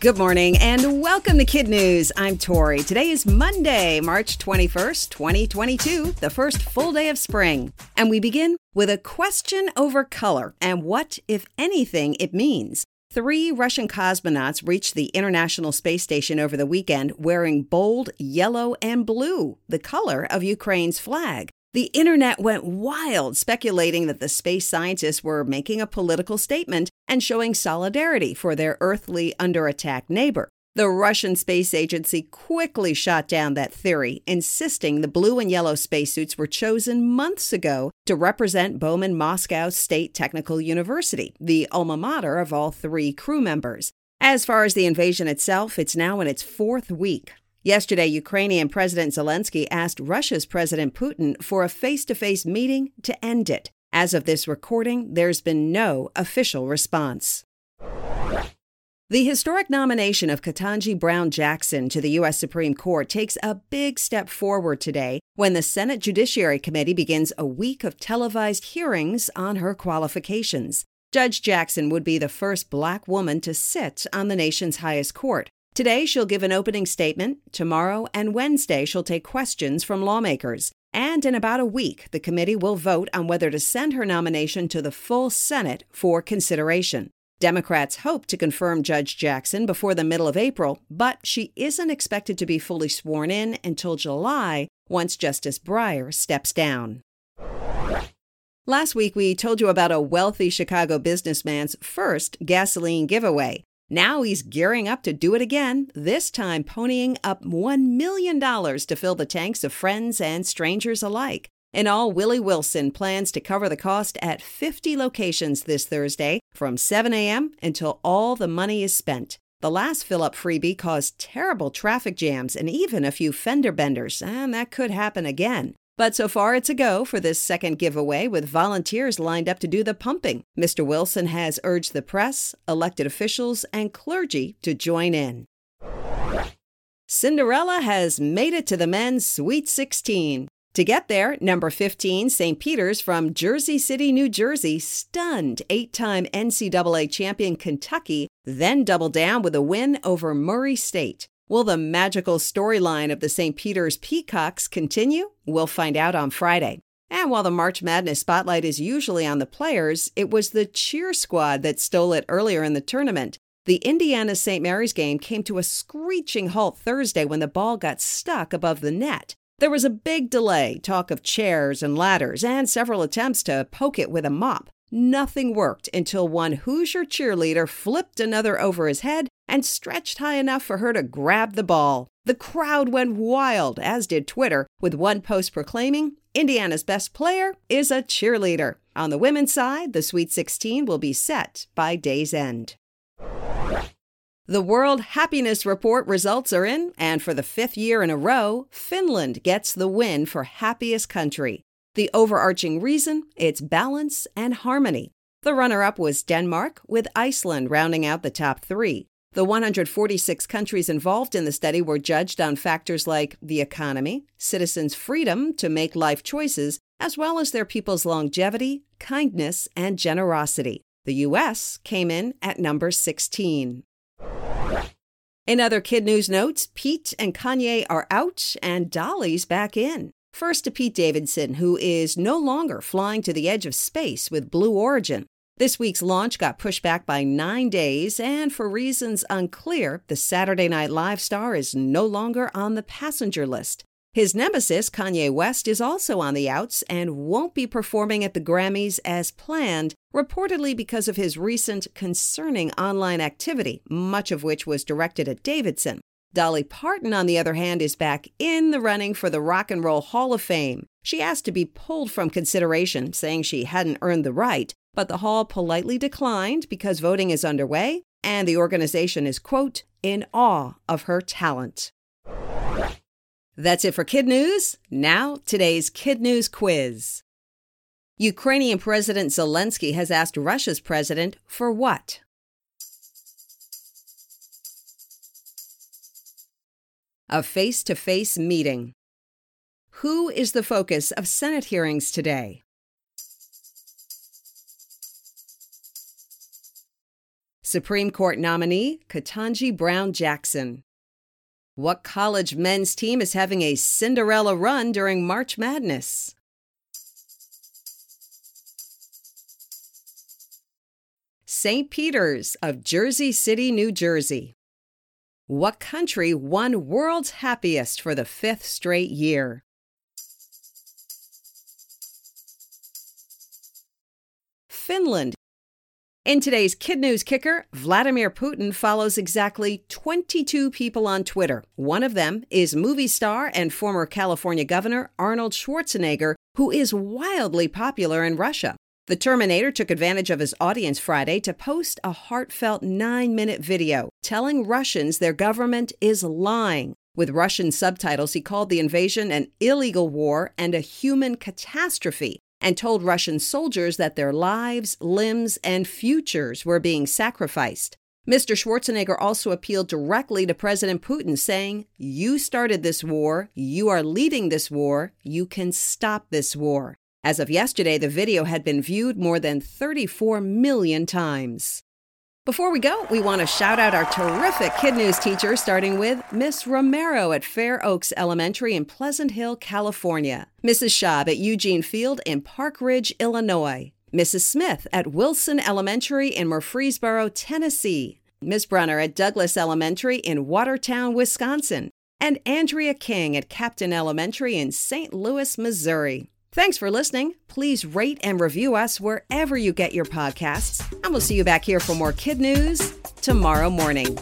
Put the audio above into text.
Good morning and welcome to KidNuz. I'm Tori. Today is Monday, March 21st, 2022, the first full day of spring. And we begin with a question over color and what, if anything, it means. Three Russian cosmonauts reached the International Space Station over the weekend wearing bold yellow and blue, the color of Ukraine's flag. The internet went wild speculating that the space scientists were making a political statement and showing solidarity for their earthly under attack neighbor. The Russian Space Agency quickly shot down that theory, insisting the blue and yellow spacesuits were chosen months ago to represent Bauman Moscow State Technical University, the alma mater of all three crew members. As far as the invasion itself, it's now in its fourth week. Yesterday, Ukrainian President Zelensky asked Russia's President Putin for a face to face meeting to end it. As of this recording, there's been no official response. The historic nomination of Ketanji Brown Jackson to the U.S. Supreme Court takes a big step forward today when the Senate Judiciary Committee begins a week of televised hearings on her qualifications. Judge Jackson would be the first black woman to sit on the nation's highest court. Today, she'll give an opening statement. Tomorrow and Wednesday, she'll take questions from lawmakers. And in about a week, the committee will vote on whether to send her nomination to the full Senate for consideration. Democrats hope to confirm Judge Jackson before the middle of April, but she isn't expected to be fully sworn in until July once Justice Breyer steps down. Last week, we told you about a wealthy Chicago businessman's first gasoline giveaway. Now he's gearing up to do it again, this time ponying up $1 million to fill the tanks of friends and strangers alike. In all, Willie Wilson plans to cover the cost at 50 locations this Thursday from 7 a.m. until all the money is spent. The last fill up freebie caused terrible traffic jams and even a few fender benders, and that could happen again. But so far, it's a go for this second giveaway with volunteers lined up to do the pumping. Mr. Wilson has urged the press, elected officials, and clergy to join in. Cinderella has made it to the men's Sweet 16. To get there, number 15, St. Peter's from Jersey City, New Jersey, stunned eight time NCAA champion Kentucky, then doubled down with a win over Murray State. Will the magical storyline of the St. Peter's Peacocks continue? We'll find out on Friday. And while the March Madness spotlight is usually on the players, it was the cheer squad that stole it earlier in the tournament. The Indiana St. Mary's game came to a screeching halt Thursday when the ball got stuck above the net. There was a big delay, talk of chairs and ladders, and several attempts to poke it with a mop. Nothing worked until one Hoosier cheerleader flipped another over his head and stretched high enough for her to grab the ball. The crowd went wild, as did Twitter, with one post proclaiming Indiana's best player is a cheerleader. On the women's side, the Sweet 16 will be set by day's end. The World Happiness Report results are in, and for the fifth year in a row, Finland gets the win for happiest country. The overarching reason? It's balance and harmony. The runner up was Denmark, with Iceland rounding out the top three. The 146 countries involved in the study were judged on factors like the economy, citizens' freedom to make life choices, as well as their people's longevity, kindness, and generosity. The U.S. came in at number 16. In other KidNuz notes, Pete and Kanye are out and Dolly's back in. First to Pete Davidson, who is no longer flying to the edge of space with Blue Origin. This week's launch got pushed back by nine days, and for reasons unclear, the Saturday Night Live star is no longer on the passenger list. His nemesis, Kanye West, is also on the outs and won't be performing at the Grammys as planned, reportedly because of his recent concerning online activity, much of which was directed at Davidson. Dolly Parton, on the other hand, is back in the running for the Rock and Roll Hall of Fame. She asked to be pulled from consideration, saying she hadn't earned the right, but the hall politely declined because voting is underway and the organization is, quote, in awe of her talent. That's it for KidNuz. Now, today's KidNuz quiz. Ukrainian President Zelensky has asked Russia's president for what? A face to face meeting. Who is the focus of Senate hearings today? Supreme Court nominee Ketanji Brown Jackson. What college men's team is having a Cinderella run during March Madness? St. Peter's of Jersey City, New Jersey. What country won World's Happiest for the fifth straight year? Finland in today's KidNuz Kicker, Vladimir Putin follows exactly 22 people on Twitter. One of them is movie star and former California Governor Arnold Schwarzenegger, who is wildly popular in Russia. The Terminator took advantage of his audience Friday to post a heartfelt nine minute video telling Russians their government is lying. With Russian subtitles, he called the invasion an illegal war and a human catastrophe and told Russian soldiers that their lives, limbs, and futures were being sacrificed. Mr. Schwarzenegger also appealed directly to President Putin, saying, You started this war, you are leading this war, you can stop this war. As of yesterday, the video had been viewed more than 34 million times. Before we go, we want to shout out our terrific KidNuz teachers, starting with Miss Romero at Fair Oaks Elementary in Pleasant Hill, California, Mrs. Schaub at Eugene Field in Park Ridge, Illinois, Mrs. Smith at Wilson Elementary in Murfreesboro, Tennessee, Miss Brunner at Douglas Elementary in Watertown, Wisconsin, and Andrea King at Captain Elementary in St. Louis, Missouri. Thanks for listening. Please rate and review us wherever you get your podcasts. And we'll see you back here for more KidNuz tomorrow morning.